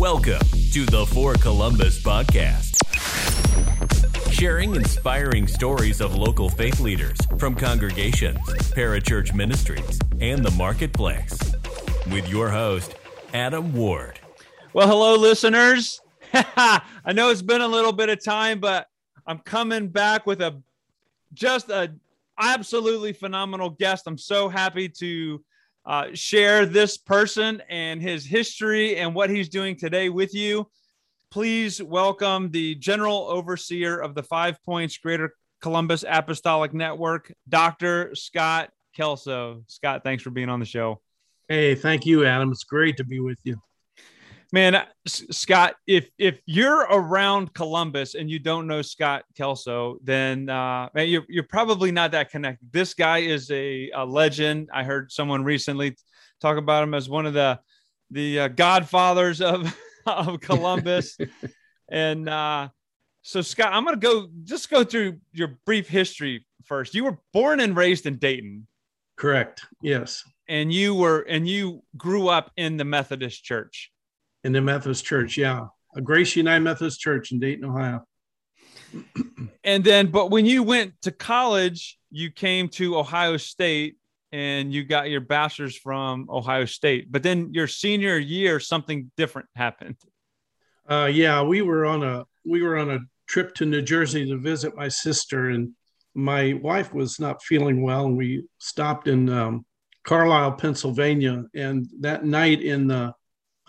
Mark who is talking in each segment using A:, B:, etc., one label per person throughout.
A: Welcome to the For Columbus podcast. Sharing inspiring stories of local faith leaders from congregations, parachurch ministries, and the marketplace. With your host, Adam Ward.
B: Well, hello, listeners. I know it's been a little bit of time, but I'm coming back with a just a absolutely phenomenal guest. I'm so happy to uh, share this person and his history and what he's doing today with you. Please welcome the General Overseer of the Five Points Greater Columbus Apostolic Network, Dr. Scott Kelso. Scott, thanks for being on the show.
C: Hey, thank you, Adam. It's great to be with you
B: man scott if if you're around columbus and you don't know scott kelso then uh man, you're, you're probably not that connected. This guy is a, a legend. I heard someone recently talk about him as one of the the uh, godfathers of of columbus. And uh so scott i'm gonna go just go through your brief history first. You were born and raised in dayton.
C: Correct. Yes.
B: And you were and you grew up in the methodist church
C: in the Methodist Church. Yeah, a Grace United Methodist Church in Dayton, Ohio.
B: and then, but when you went to college, you came to Ohio State and you got your bachelor's from Ohio State. But then your senior year, something different happened.
C: Uh, yeah, we were on a we were on a trip to New Jersey to visit my sister, and my wife was not feeling well, and we stopped in um, Carlisle, Pennsylvania. And that night in the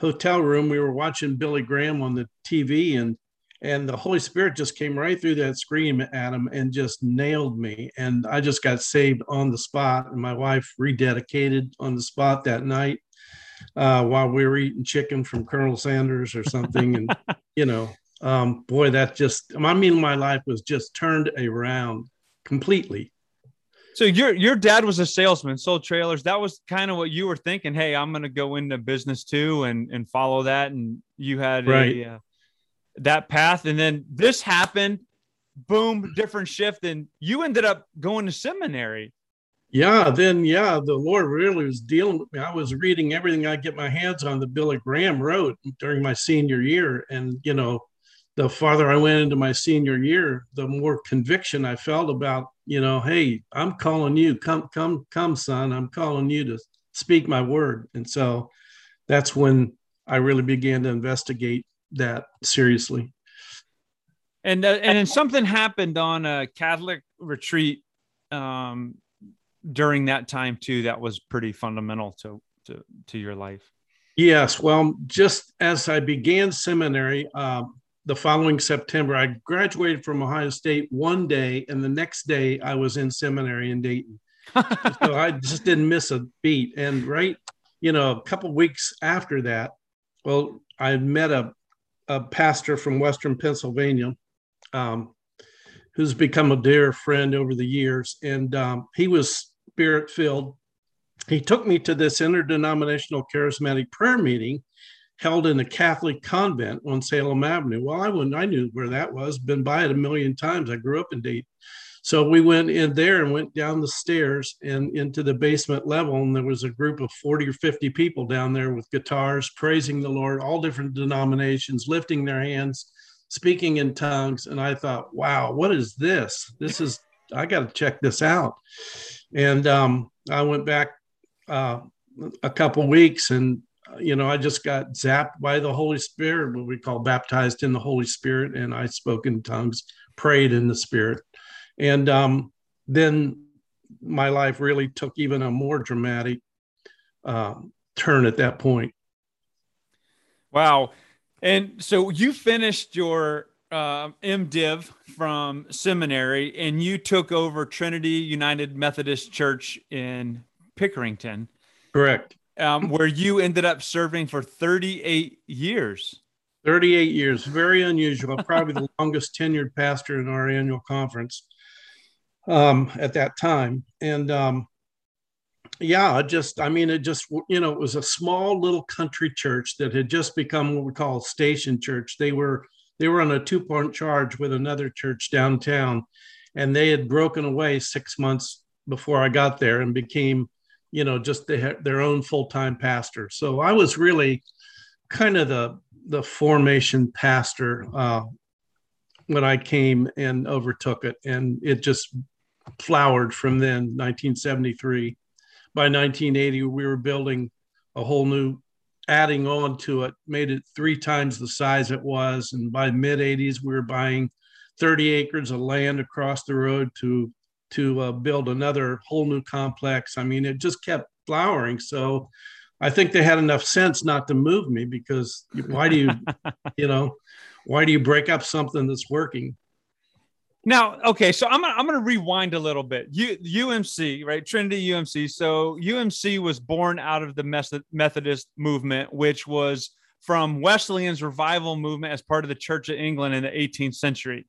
C: hotel room. We were watching Billy Graham on the TV, and and the Holy Spirit just came right through that screen at him and just nailed me. And I just got saved on the spot. And my wife rededicated on the spot that night uh, while we were eating chicken from Colonel Sanders or something. And you know, um, boy, that just I mean, my life was just turned around completely.
B: So your your dad was a salesman, sold trailers. That was kind of what you were thinking. Hey, I'm going to go into business too, and and follow that. And you had right. a, uh, that path, and then this happened. Boom, different shift, and you ended up going to seminary.
C: Yeah, then yeah, the Lord really was dealing with me. I was reading everything I get my hands on that Billy Graham wrote during my senior year, and you know, the farther I went into my senior year, the more conviction I felt about, you know, hey, I'm calling you, come, come, come, son, I'm calling you to speak my word. And so that's when I really began to investigate that seriously.
B: And uh, and then something happened on a Catholic retreat um, during that time too. That was pretty fundamental to to to your life.
C: Yes, well, just as I began seminary, um, the following September. I graduated from Ohio State one day, and the next day I was in seminary in Dayton. so I just didn't miss a beat. And right, you know, a couple weeks after that, well, I met a, a pastor from Western Pennsylvania um, who's become a dear friend over the years. And um, he was spirit filled. He took me to this interdenominational charismatic prayer meeting held in a Catholic convent on Salem Avenue. Well, I wouldn't, I knew where that was, been by it a million times. I grew up in Dayton. So we went in there and went down the stairs and into the basement level. And there was a group of 40 or 50 people down there with guitars, praising the Lord, all different denominations, lifting their hands, speaking in tongues. And I thought, wow, what is this? This is, I got to check this out. And um, I went back uh, a couple weeks and you know, I just got zapped by the Holy Spirit, what we call baptized in the Holy Spirit, and I spoke in tongues, prayed in the Spirit, and um, then my life really took even a more dramatic uh, turn at that point.
B: Wow! And so you finished your uh, MDiv from seminary, and you took over Trinity United Methodist Church in Pickerington.
C: Correct
B: um, where you ended up serving for 38 years.
C: 38 years, very unusual. Probably the longest tenured pastor in our annual conference um, at that time. And um, yeah, just, I mean, it just, you know, it was a small little country church that had just become what we call a station church. They were, they were on a two point charge with another church downtown, and they had broken away six months before I got there and became you know, just they had their own full time pastor. So I was really kind of the the formation pastor uh, when I came and overtook it, and it just flowered from then. 1973. By 1980, we were building a whole new, adding on to it, made it three times the size it was, and by mid 80s, we were buying 30 acres of land across the road to to uh, build another whole new complex. I mean, it just kept flowering. So I think they had enough sense not to move me because why do you, you know, why do you break up something that's working?
B: Now, okay, so I'm gonna, I'm going to rewind a little bit. U, UMC, right? Trinity UMC. So UMC was born out of the Methodist movement, which was from Wesleyan's revival movement as part of the Church of England in the 18th century.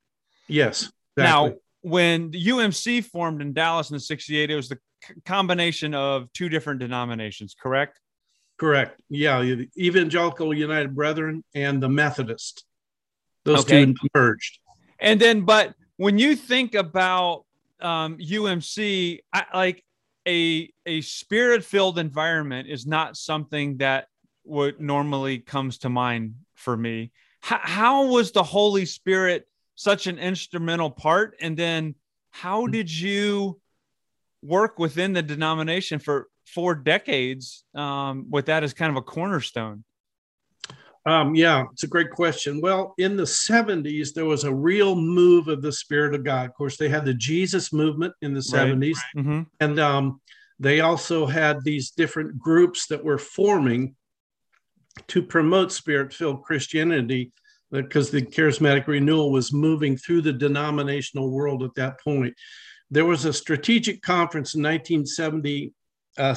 C: Yes.
B: Exactly. Now, when the UMC formed in Dallas in the 68, it was the combination of two different denominations, correct?
C: Correct. Yeah, the Evangelical United Brethren and the Methodist. Those okay. two merged.
B: And then, but when you think about um, UMC, I, like a a spirit filled environment is not something that would normally comes to mind for me. H- how was the Holy Spirit such an instrumental part? And then, how did you work within the denomination for four decades um, with that as kind of a cornerstone?
C: Um, yeah, it's a great question. Well, in the 70s, there was a real move of the Spirit of God. Of course, they had the Jesus movement in the 70s, right. mm-hmm. and um, they also had these different groups that were forming to promote spirit filled Christianity because the charismatic renewal was moving through the denominational world at that point. There was a strategic conference in 1977 uh,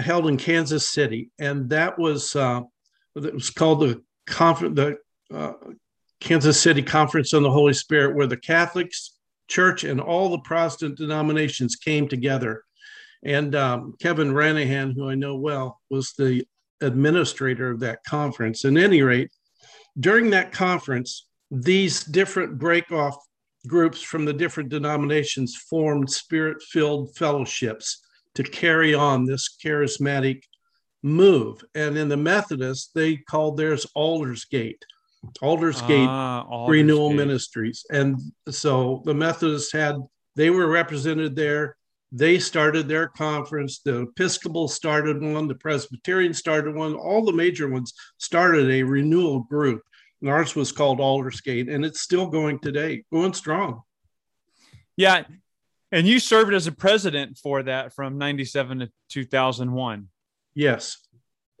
C: held in Kansas City, and that was uh, it was called the conference, the uh, Kansas City Conference on the Holy Spirit, where the Catholics, Church, and all the Protestant denominations came together. And um, Kevin Ranaghan, who I know well, was the administrator of that conference. At any rate, during that conference, these different break-off groups from the different denominations formed spirit-filled fellowships to carry on this charismatic move. And in the Methodists, they called theirs Aldersgate, Aldersgate ah, Aldersgate. Renewal Ministries. And so the Methodists had, they were represented there. They started their conference. The Episcopal started one. The Presbyterian started one. All the major ones started a renewal group. Ours was called Aldersgate, and it's still going today, going strong.
B: Yeah. And you served as a president for that from 97 to 2001.
C: Yes.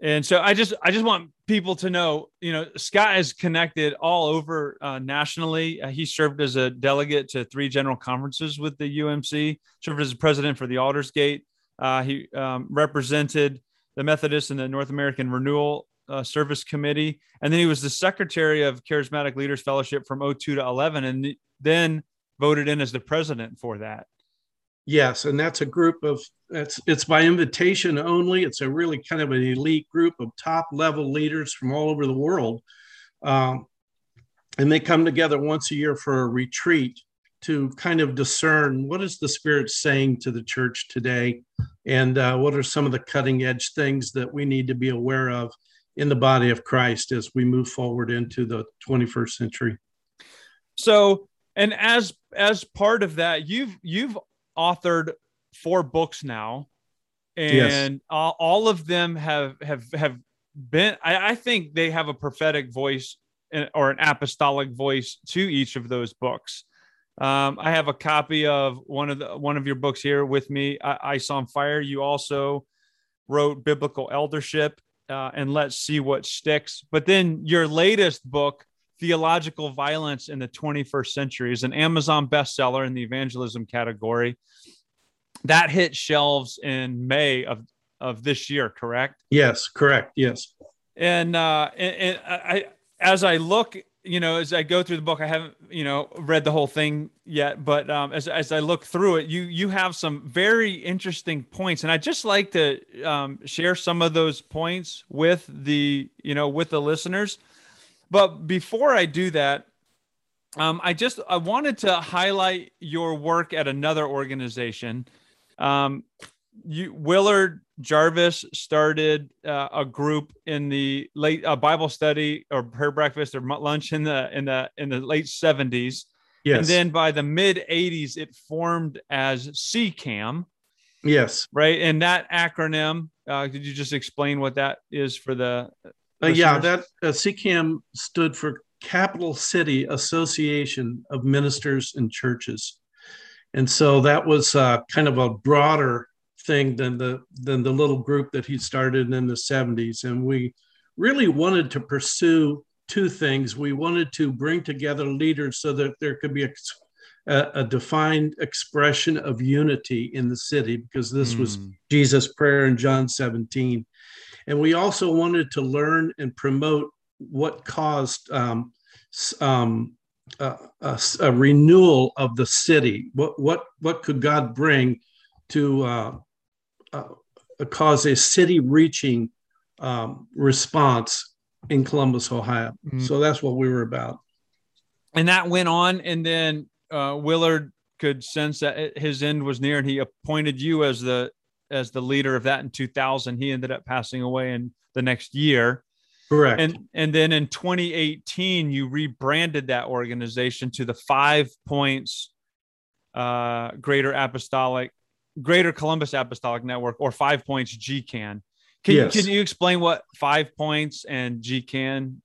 B: And so I just I just want people to know, you know, Scott is connected all over uh, nationally. Uh, he served as a delegate to three general conferences with the UMC. Served as a president for the Aldersgate. Uh, he um, represented the Methodist and the North American Renewal uh, Service Committee, and then he was the secretary of Charismatic Leaders Fellowship from 02 to 11, and then voted in as the president for that.
C: Yes, and that's a group of it's it's by invitation only. It's a really kind of an elite group of top level leaders from all over the world, um, and they come together once a year for a retreat to kind of discern what is the Spirit saying to the church today, and uh, what are some of the cutting edge things that we need to be aware of in the body of Christ as we move forward into the 21st century.
B: So, and as as part of that, you've you've authored four books now, and yes. all, all of them have have have been. I, I think they have a prophetic voice or an apostolic voice to each of those books. Um, I have a copy of one of the one of your books here with me, Ice on Fire. You also wrote Biblical Eldership uh, and Let's See What Sticks. But then your latest book, Theological Violence in the 21st Century, is an Amazon bestseller in the evangelism category that hit shelves in May of of this year, correct?
C: Yes, correct. Yes.
B: And uh, and, and I, as I look, you know, as I go through the book, I haven't, you know, read the whole thing yet, but um, as as I look through it, you you have some very interesting points, and I just like to um, share some of those points with the, you know, with the listeners. But before I do that, um, I just I wanted to highlight your work at another organization um, you Willard Jarvis started uh, a group in the late uh, Bible study or prayer breakfast or lunch in the in the in the late 70s. Yes. And then by the mid 80s, it formed as CCAM.
C: Yes.
B: Right. And that acronym, uh, could you just explain what that is for the?
C: Uh, yeah, that uh, CCAM stood for Capital City Association of Ministers and Churches. And so that was uh, kind of a broader thing than the than the little group that he started in the 70s. And we really wanted to pursue two things. We wanted to bring together leaders so that there could be a, a, defined expression of unity in the city, because this mm. was hmm. Jesus' prayer in John 17. And we also wanted to learn and promote what caused um, um, a, a, a, renewal of the city. What what what could God bring to uh, uh, cause a city reaching um, response in Columbus, Ohio? Mm-hmm. So that's what we were about.
B: And that went on, and then uh, Willard could sense that his end was near, and he appointed you as the as the leader of that in 2000. He ended up passing away in the next year.
C: Correct.
B: And and then in 2018, you rebranded that organization to the Five Points uh, Greater Apostolic, Greater Columbus Apostolic Network, or Five Points GCAN. Can, yes. can you explain what Five Points and GCAN?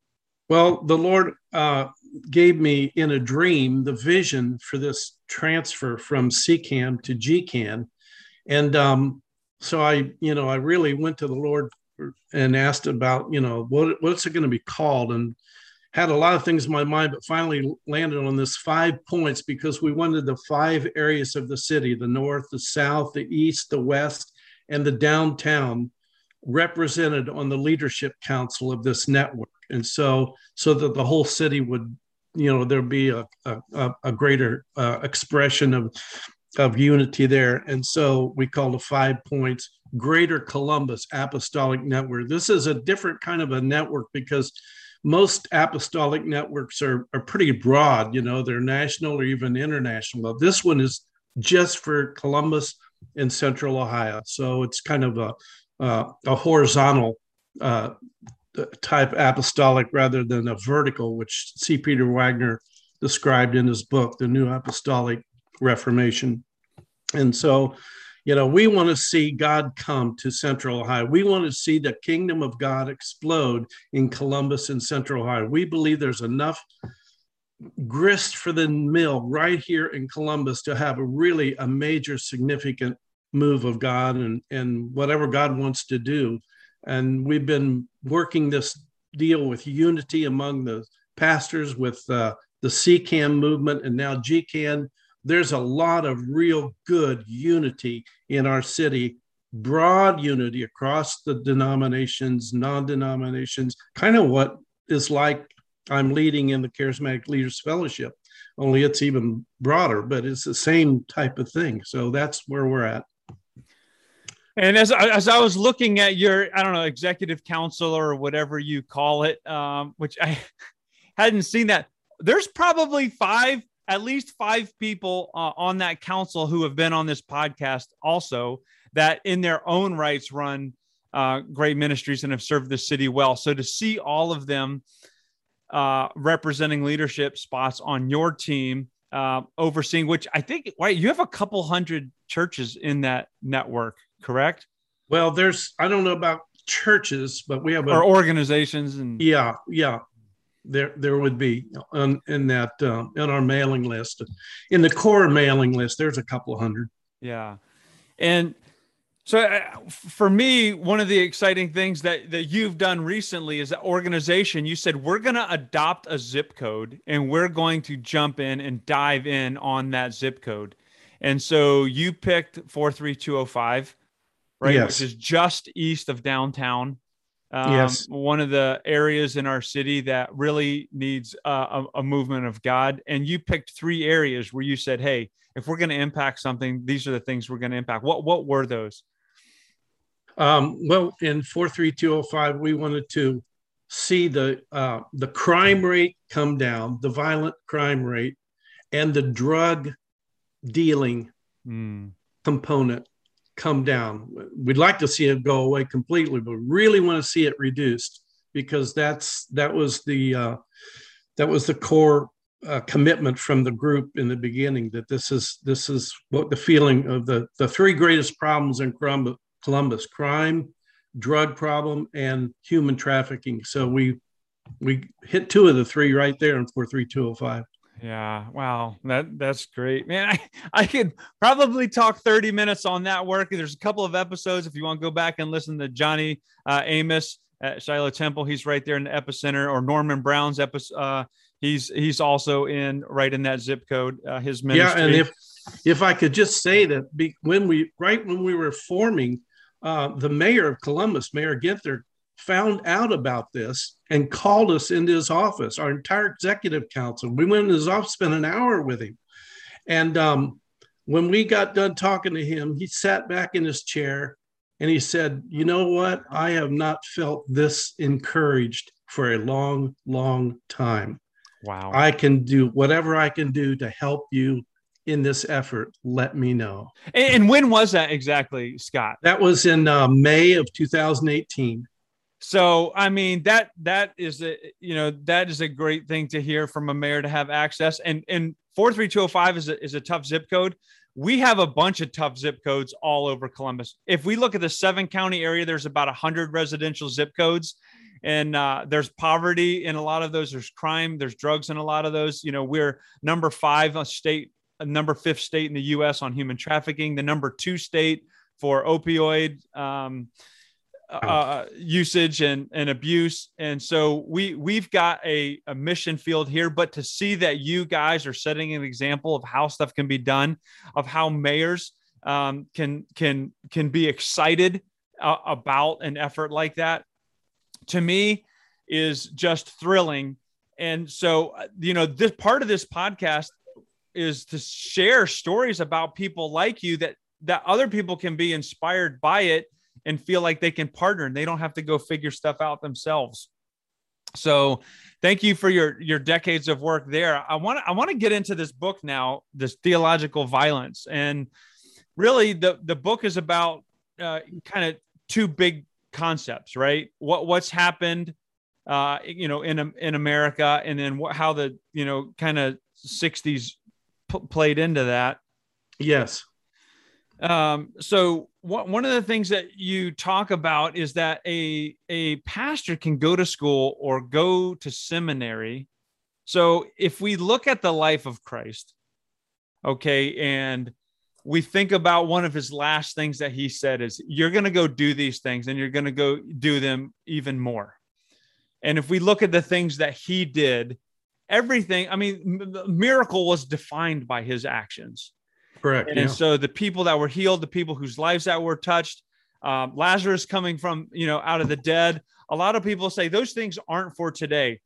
C: Well, the Lord uh, gave me in a dream the vision for this transfer from CCAM to GCAN, and um, so I, you know, I really went to the Lord and asked about, you know, what what's it going to be called, and had a lot of things in my mind, but finally landed on this five points because we wanted the five areas of the city: the north, the south, the east, the west, and the downtown represented on the leadership council of this network and so so that the whole city would you know there'd be a, a, a greater uh, expression of of unity there and so we call the five points Greater Columbus Apostolic Network. This is a different kind of a network because most apostolic networks are, are pretty broad, you know, they're national or even international. This one is just for Columbus and Central Ohio. So it's kind of a, uh, a horizontal uh, type apostolic rather than a vertical, which C. Peter Wagner described in his book, The New Apostolic Reformation. And so you know, we want to see God come to Central Ohio. We want to see the kingdom of God explode in Columbus and Central Ohio. We believe there's enough grist for the mill right here in Columbus to have a really a major significant move of God and, and whatever God wants to do. And we've been working this deal with unity among the pastors, with uh, the CCAM movement, and now GCAN there's a lot of real good unity in our city, broad unity across the denominations, non denominations, kind of what is like I'm leading in the Charismatic Leaders Fellowship, only it's even broader, but it's the same type of thing. So that's where we're at.
B: And as I, as I was looking at your, I don't know, executive council or whatever you call it, um, which I hadn't seen that, there's probably five at least five people uh, on that council who have been on this podcast also that in their own rights run uh, great ministries and have served the city well. So to see all of them uh, representing leadership spots on your team, uh, overseeing which I think, wait, you have a couple hundred churches in that network, correct?
C: Well, there's, I don't know about churches, but we have
B: a, or organizations and
C: yeah, yeah there there would be on, in that uh, in our mailing list. In the core mailing list there's a couple hundred.
B: Yeah. And so uh, for me one of the exciting things that that you've done recently is that organization. You said we're going to adopt a zip code and we're going to jump in and dive in on that zip code. And so you picked 43205 right yes. which is just east of downtown um, yes. One of the areas in our city that really needs uh, a, a, movement of God. And you picked three areas where you said, "Hey, if we're going to impact something, these are the things we're going to impact." What What were those?
C: Um, well, in 43205, we wanted to see the uh, the crime rate come down, the violent crime rate, and the drug dealing mm. component come down. We'd like to see it go away completely, but really want to see it reduced because that's that was the uh, that was the core uh, commitment from the group in the beginning that this is this is what the feeling of the the three greatest problems in Columbus: crime, drug problem, and human trafficking. So we we hit two of the three right there in four three two zero oh five.
B: Yeah. Wow. That that's great, man. I, I could probably talk 30 minutes on that work. There's a couple of episodes if you want to go back and listen to Johnny uh, Amos at Shiloh Temple. He's right there in the epicenter, or Norman Brown's episode. Uh, he's he's also in right in that zip code. Uh, his ministry.
C: Yeah, and if if I could just say that be, when we right when we were forming, uh, the mayor of Columbus, Mayor Ginther, found out about this and called us into his office, our entire executive council. We went in his office, spent an hour with him. And um, when we got done talking to him, he sat back in his chair and he said, You know what? I have not felt this encouraged for a long, long time.
B: Wow.
C: I can do whatever I can do to help you in this effort. Let me know.
B: And, when was that exactly, Scott?
C: That was in uh, May of 2018.
B: So I mean that that is a you know that is a great thing to hear from a mayor to have access and and 43205 is a, is a tough zip code. We have a bunch of tough zip codes all over Columbus. If we look at the seven county area, there's about a hundred residential zip codes, and uh, there's poverty in a lot of those. There's crime, there's drugs in a lot of those. You know, we're number five state, number fifth state in the U.S. on human trafficking, the number two state for opioid. Um, uh, usage and, and abuse. And so we we've got a, a mission field here, but to see that you guys are setting an example of how stuff can be done, of how mayors um, can can can be excited uh, about an effort like that, to me is just thrilling. And so uh, you know, this part of this podcast is to share stories about people like you that that other people can be inspired by it and feel like they can partner and they don't have to go figure stuff out themselves. So thank you for your your decades of work there. I want I want to get into this book now, this theological violence. And really the the book is about uh, kind of two big concepts, right? What what's happened uh, you know in in America and then what, how the you know kind of 60s p- played into that.
C: Yes.
B: Um, so one of the things that you talk about is that a a pastor can go to school or go to seminary. So if we look at the life of Christ, okay, and we think about one of his last things that he said is you're going to go do these things and you're going to go do them even more. And if we look at the things that he did, everything, I mean, miracle was defined by his actions.
C: Correct.
B: And yeah. so the people that were healed, the people whose lives that were touched, um, Lazarus coming from, you know, out of the dead. A lot of people say those things aren't for today.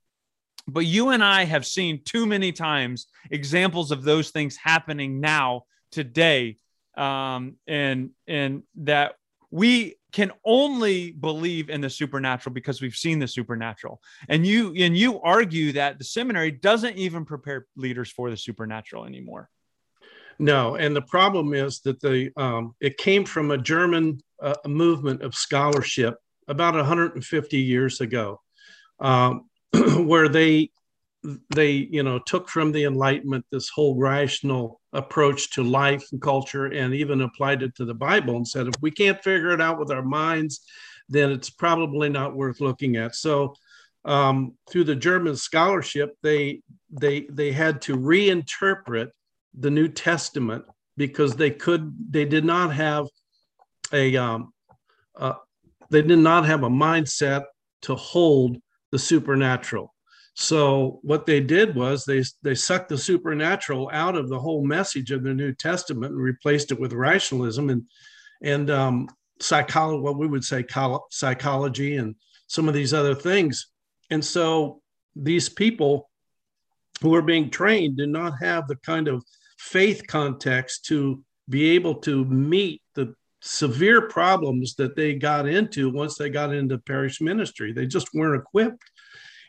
B: But you and I have seen too many times examples of those things happening now, today. Um, and and that we can only believe in the supernatural because we've seen the supernatural and you and you argue that the seminary doesn't even prepare leaders for the supernatural anymore
C: no, and the problem is that the um, it came from a German uh, movement of scholarship about 150 years ago, um, where they they you know took from the Enlightenment this whole rational approach to life and culture, and even applied it to the Bible and said if we can't figure it out with our minds, then it's probably not worth looking at. So. Um, through the German scholarship, they they they had to reinterpret the New Testament because they could they did not have a um, uh, they did not have a mindset to hold the supernatural. So what they did was they they sucked the supernatural out of the whole message of the New Testament and replaced it with rationalism and and um, psychology, what we would say psychology and some of these other things. And so these people who are being trained do not have the kind of faith context to be able to meet the severe problems that they got into once they got into parish ministry. They just weren't equipped.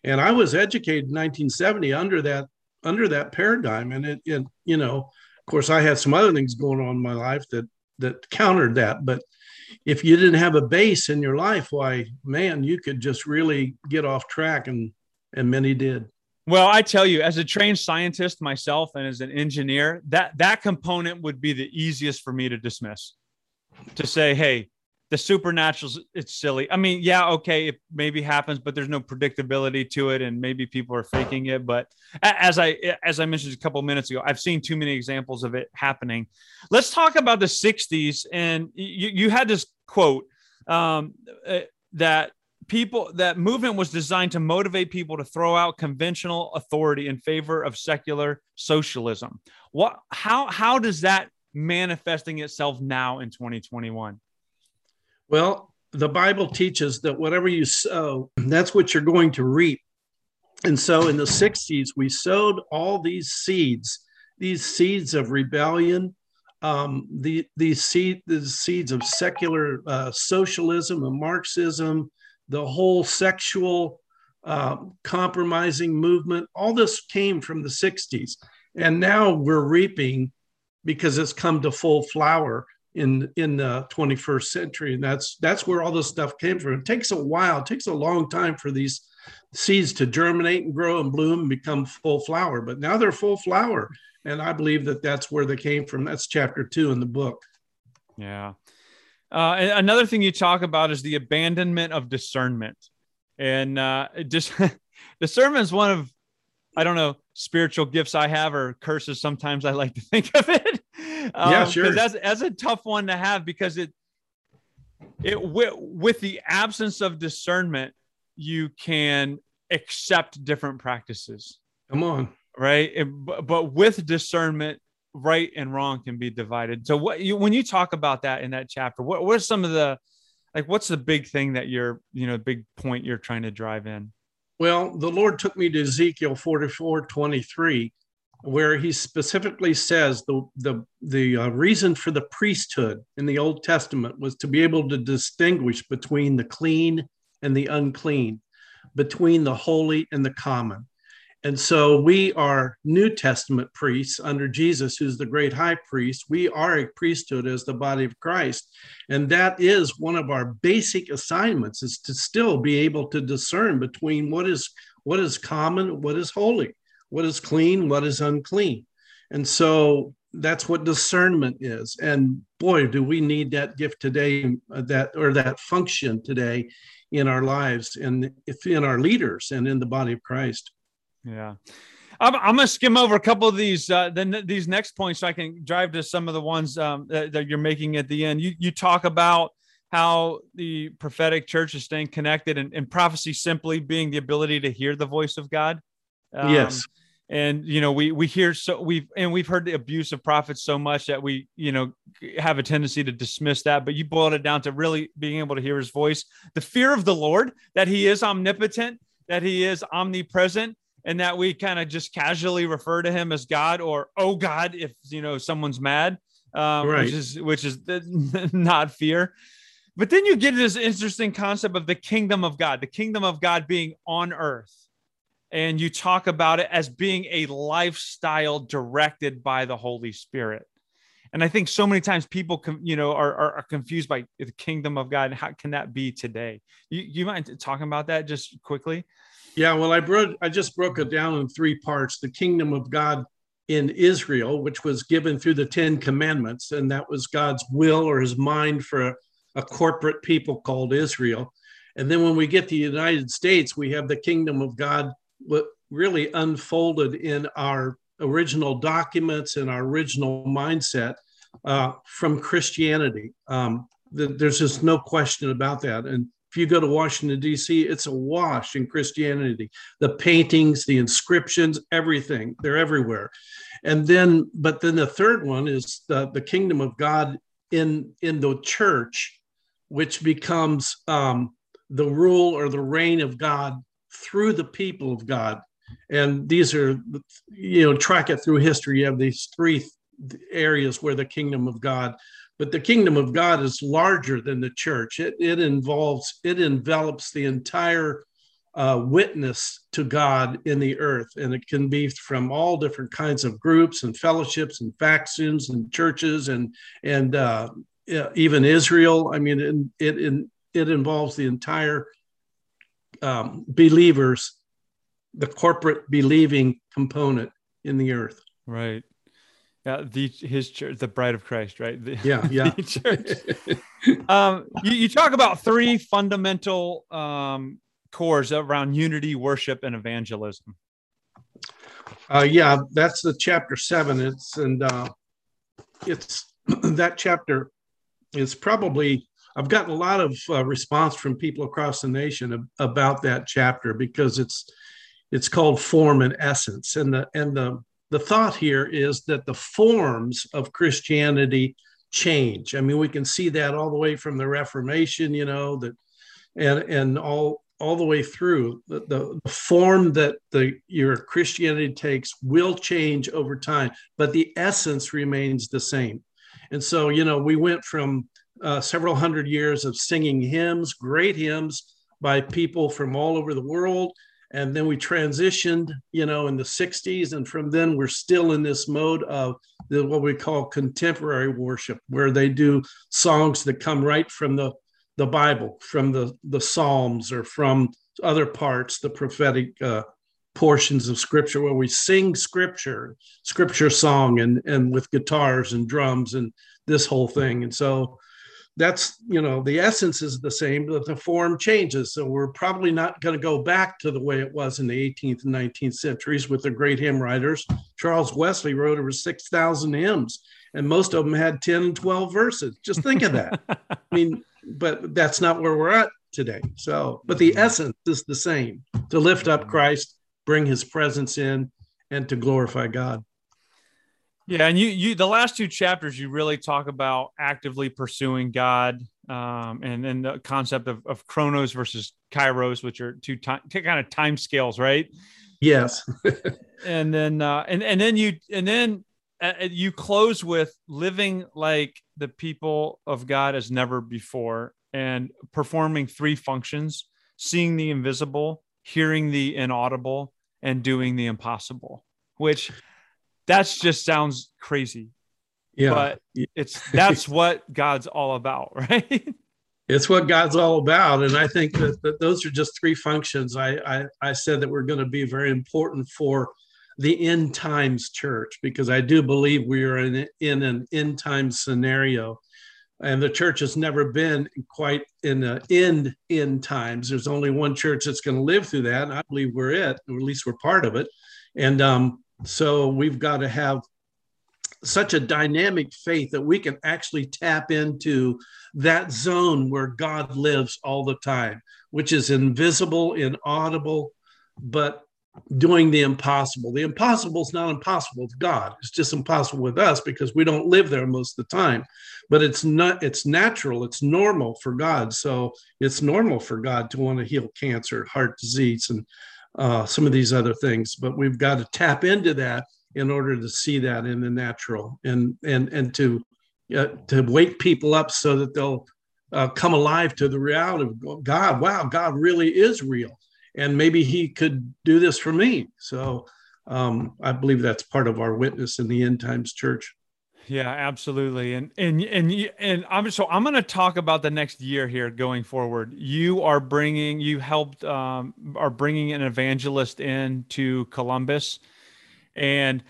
C: And I was educated in 1970 under that under that paradigm. And it, it you know, of course, I had some other things going on in my life that that countered that. But if you didn't have a base in your life, why, man, you could just really get off track, and and many did.
B: Well, I tell you, as a trained scientist myself and as an engineer, that that component would be the easiest for me to dismiss. To say, hey, the supernatural it's silly. I mean, yeah, okay, it maybe happens, but there's no predictability to it, and maybe people are faking it. But as I as I mentioned a couple minutes ago, I've seen too many examples of it happening. Let's talk about the '60s, and you you had this quote um, uh, that people that movement was designed to motivate people to throw out conventional authority in favor of secular socialism. What how how does that manifesting itself now in 2021
C: well the bible teaches that whatever you sow that's what you're going to reap. And so in the 60s we sowed all these seeds these seeds of rebellion um, the, these seed, the seeds of secular uh, socialism and marxism the whole sexual uh, compromising movement, all this came from the 60s. And now we're reaping because it's come to full flower in in the 21st century. And that's that's where all this stuff came from. It takes a while it takes a long time for these seeds to germinate and grow and bloom and become full flower. But now they're full flower. And i believe that that's where they came from. That's chapter two in the book.
B: Yeah uh, another thing you talk about is the abandonment of discernment, and uh, just discernment is one of I don't know spiritual gifts I have or curses. Sometimes I like to think of it.
C: Um, yeah, sure.
B: That's that's a tough one to have because it it with, with the absence of discernment, you can accept different practices.
C: Come on,
B: right? It, but with discernment, right and wrong can be divided. So what you when you talk about that in that chapter, what what are some of the like what's the big thing that you're, you know, big point you're trying to drive in?
C: Well, the Lord took me to Ezekiel 44, 23, where he specifically says the the the uh, reason for the priesthood in the Old Testament was to be able to distinguish between the clean and the unclean, between the holy and the common. And so we are New Testament priests under Jesus, who's the great high priest. We are a priesthood as the body of Christ. And that is one of our basic assignments is to still be able to discern between what is what is common, what is holy, what is clean, what is unclean. And so that's what discernment is. And boy, do we need that gift today, uh, that or that function today in our lives and in our leaders and in the body of Christ.
B: Yeah. I'm, I'm going to skim over a couple of these uh, then these next points so I can drive to some of the ones um, that, that, you're making at the end. You you talk about how the prophetic church is staying connected and, and prophecy simply being the ability to hear the voice of God.
C: Um, yes.
B: And you know we we hear so we've and we've heard the abuse of prophets so much that we you know have a tendency to dismiss that. But you boiled it down to really being able to hear His voice, the fear of the Lord, that He is omnipotent, that He is omnipresent, and that we kind of just casually refer to him as God or oh God if you know someone's mad, um, right. which is which is not fear. But then you get this interesting concept of the kingdom of God, the kingdom of God being on earth. And you talk about it as being a lifestyle directed by the Holy Spirit. And I think so many times people, you know, are, are, are, confused by the kingdom of God. And How can that be today? You, you mind talking about that just quickly?
C: Yeah, well, I I just broke it down in three parts. The kingdom of God in Israel, which was given through the Ten Commandments, and that was God's will or his mind for a, a corporate people called Israel. And then when we get to the United States, we have the kingdom of God really unfolded in our original documents and our original mindset uh, from Christianity. Um, the, there's just no question about that. And you go to Washington, D.C., it's a wash in Christianity. The paintings, the inscriptions, everything, they're everywhere. And then, but then the third one is the, the kingdom of God in, in the church, which becomes um, the rule or the reign of God through the people of God. And these are, you know, track it through history. You have these three areas where the kingdom of God but the kingdom of God is larger than the church. It, it involves, it envelops the entire uh, witness to God in the earth. And it can be from all different kinds of groups and fellowships and factions and churches and, and uh, even Israel. I mean, it, it, it involves the entire um, believers, the corporate believing component in the earth.
B: Right. Yeah, the his church, the bride of Christ, right? The,
C: yeah, yeah.
B: church. um, you, you, talk about three fundamental um, cores around unity, worship, and evangelism.
C: Uh, yeah, that's the chapter seven. It's and uh, it's that chapter is probably I've gotten a lot of uh, response from people across the nation about that chapter because it's it's called form and essence, and the and the the thought here is that the forms of Christianity change. I mean, we can see that all the way from the Reformation, you know, that and and all all the way through the, the, form that the your christianity takes will change over time but the essence remains the same and so you know we went from uh, several hundred years of singing hymns great hymns by people from all over the world and then we transitioned you know in the 60s and from then we're still in this mode of the, what we call contemporary worship where they do songs that come right from the the Bible, from the, the Psalms or from other parts, the prophetic uh, portions of Scripture, where we sing Scripture, Scripture song, and and with guitars and drums and this whole thing. And so that's you know the essence is the same, but the form changes. So we're probably not going to go back to the way it was in the 18th and 19th centuries with the great hymn writers. Charles Wesley wrote over 6,000 hymns, and most of them had 10 and 12 verses. Just think of that. I mean, but that's not where we're at today. So, but the mm-hmm. essence is the same to lift up Christ, bring his presence in, and to glorify God.
B: Yeah, and you you the last two chapters you really talk about actively pursuing God, um, and then the concept of, of chronos versus kairos, which are two time two kind of time scales, right?
C: Yes.
B: and then uh, and and then you and then uh, you close with living like the people of God as never before and performing three functions seeing the invisible, hearing the inaudible, and doing the impossible, which that's just sounds crazy. Yeah. But it's that's what God's all about, right?
C: It's what God's all about. And I think that, that those are just three functions I, I, I said that were going to be very important for the end times church because I do believe we are in, in an end time scenario. And the church has never been quite in the end end times. There's only one church that's going to live through that. And I believe we're it, or at least we're part of it. And um, so we've got to have such a dynamic faith that we can actually tap into that zone where God lives all the time, which is invisible, inaudible, but doing the impossible. The impossible is not impossible with God. It's just impossible with us because we don't live there most of the time. But it's not, it's natural, it's normal for God. So it's normal for God to want to heal cancer, heart disease, and uh, some of these other things. But we've got to tap into that in order to see that in the natural and and and to uh, to wake people up so that they'll uh, come alive to the reality of God. Wow, God really is real and maybe he could do this for me. So um, I believe that's part of our witness in the end times church.
B: Yeah, absolutely. And and and and I'm so I'm going to talk about the next year here going forward. You are bringing you helped um, are bringing an evangelist in to Columbus, and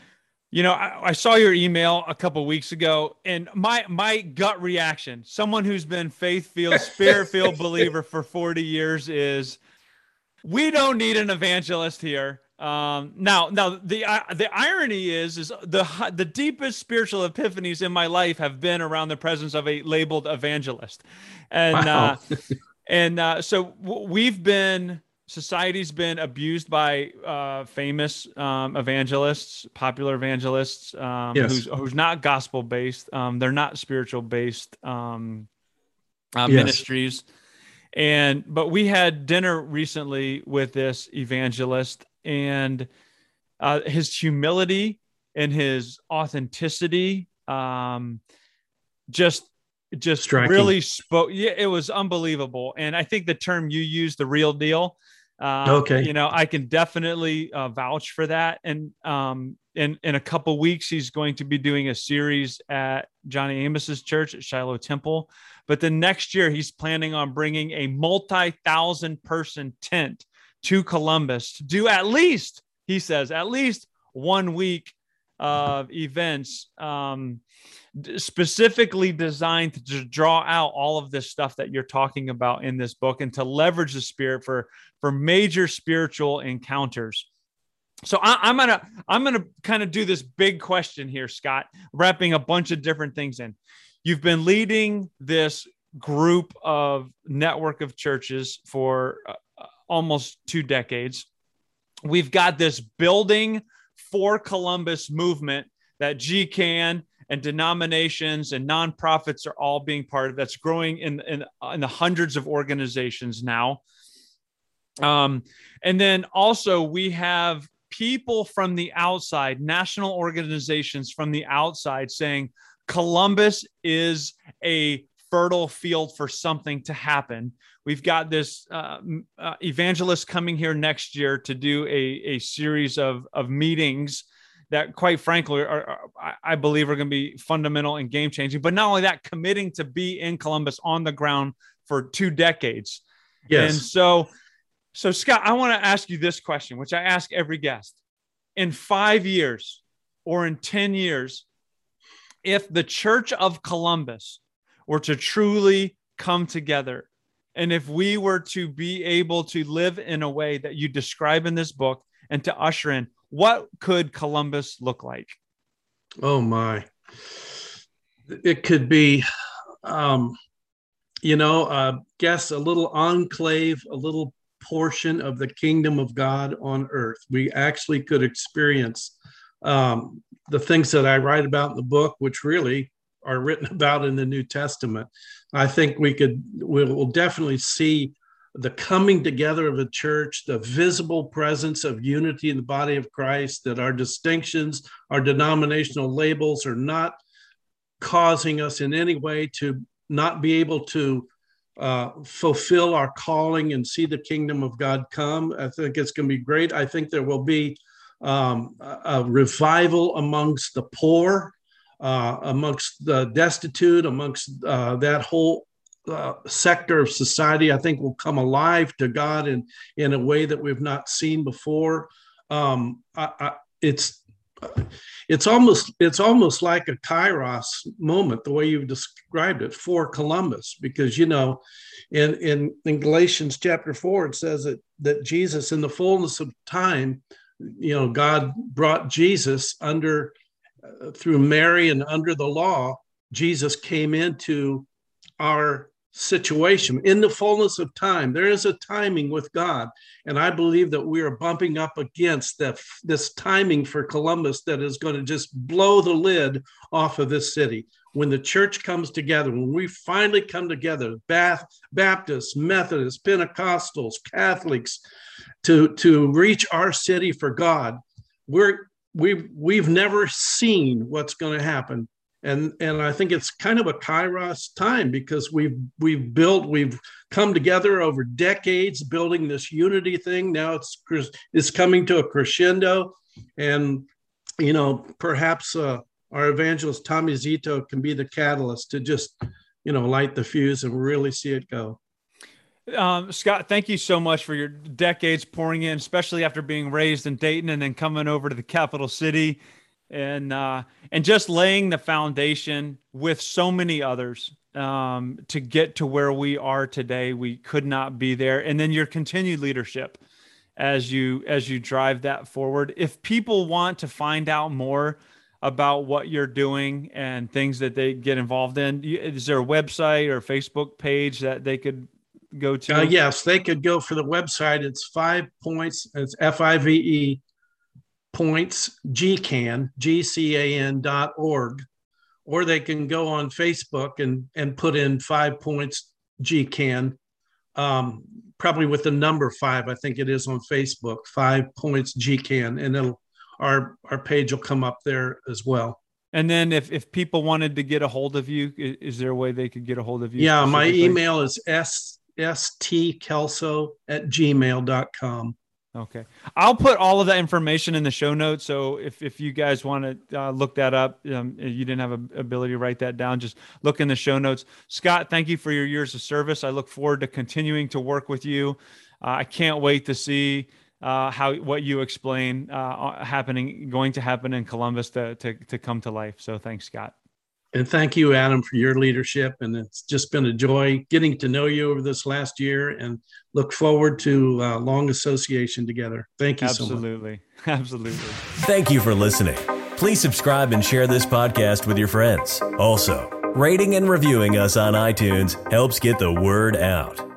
B: you know I, I saw your email a couple weeks ago, and my my gut reaction, someone who's been faith filled, spirit filled believer for 40 years, is we don't need an evangelist here. Um, now, now the uh, the irony is, is the the deepest spiritual epiphanies in my life have been around the presence of a labeled evangelist, and wow. uh, and uh, so we've been society's been abused by uh, famous um, evangelists, popular evangelists, um, yes. who's who's not gospel based. Um, they're not spiritual based um, uh, yes. ministries and but we had dinner recently with this evangelist and uh, his humility and his authenticity um, just just Striking. really spoke yeah it was unbelievable and i think the term you used the real deal Uh,
C: Okay.
B: You know, I can definitely uh, vouch for that. And um, in in a couple weeks, he's going to be doing a series at Johnny Amos's church at Shiloh Temple. But the next year, he's planning on bringing a multi thousand person tent to Columbus to do at least, he says, at least one week of events um, specifically designed to draw out all of this stuff that you're talking about in this book and to leverage the spirit for for major spiritual encounters. So I, I'm gonna I'm gonna kind of do this big question here, Scott, wrapping a bunch of different things in. You've been leading this group of network of churches for almost two decades. We've got this building for Columbus movement that GCAN and denominations and nonprofits are all being part of. That's growing in in, in the hundreds of organizations now. Um, and then also we have people from the outside, national organizations from the outside saying Columbus is a fertile field for something to happen. We've got this uh, uh, evangelist coming here next year to do a, a series of, of meetings that, quite frankly, are, are I believe are going to be fundamental and game changing. But not only that, committing to be in Columbus on the ground for two decades.
C: Yes.
B: And so, so Scott, I want to ask you this question, which I ask every guest. In five years or in 10 years, if the Church of Columbus were to truly come together, and if we were to be able to live in a way that you describe in this book and to usher in, what could Columbus look like?
C: Oh my. It could be, um, you know, uh, guess a little enclave, a little portion of the kingdom of God on earth. We actually could experience um, the things that I write about in the book, which really are written about in the New Testament. I think we could, we will definitely see the coming together of a church, the visible presence of unity in the body of Christ, that our distinctions, our denominational labels are not causing us in any way to not be able to uh, fulfill our calling and see the kingdom of God come. I think it's going to be great. I think there will be um, a, a revival amongst the poor, uh, amongst the destitute, amongst uh, that whole uh, sector of society. I think will come alive to God in in a way that we've not seen before. Um, I, I, it's it's almost it's almost like a kairos moment the way you've described it for columbus because you know in in, in galatians chapter 4 it says that that jesus in the fullness of time you know god brought jesus under uh, through mary and under the law jesus came into our situation. In the fullness of time there is a timing with god. And i believe that we are bumping up against that this timing for columbus that is going to just blow the lid off of this city. When the church comes together when we finally come together Bath, baptists methodists pentecostals catholics to to reach our city for god we're we've we've never seen what's going to happen and and I think it's kind of a kairos time because we've we've built we've come together over decades building this unity thing. Now it's it's coming to a crescendo, and you know perhaps uh, our evangelist Tommy Zito can be the catalyst to just you know light the fuse and really see it go.
B: Um, Scott, thank you so much for your decades pouring in, especially after being raised in Dayton and then coming over to the capital city and uh, and just laying the foundation with so many others um, to get to where we are today. We could not be there, and then your continued leadership as you as you drive that forward. If people want to find out more about what you're doing and things that they get involved in, is there a website or Facebook page that they could go to?
C: Uh, yes, they could go for the website. It's five points. It's F I V E points gcan gcan dot org or they can go on facebook and and put in five points gcan um, probably with the number five i think it is on facebook five points gcan and it'll our our page will come up there as well
B: and then if if people wanted to get a hold of you is there a way they could get a hold of you
C: yeah my email is s stkelso at gmail.com.
B: Okay. I'll put all of that information in the show notes. So if, if you guys want to uh, look that up, um, you didn't have a ability to write that down, just look in the show notes. Scott, thank you for your years of service. I look forward to continuing to work with you. Uh, I can't wait to see uh, how what you explain uh, happening, going to happen in Columbus to, to, to come to life. So thanks, Scott.
C: And thank you, Adam, for your leadership. And it's just been a joy getting to know you over this last year and look forward to a long association together. Thank you
B: Absolutely.
C: so
B: much. Absolutely.
A: Thank you for listening. Please subscribe and share this podcast with your friends. Also, rating and reviewing us on iTunes helps get the word out.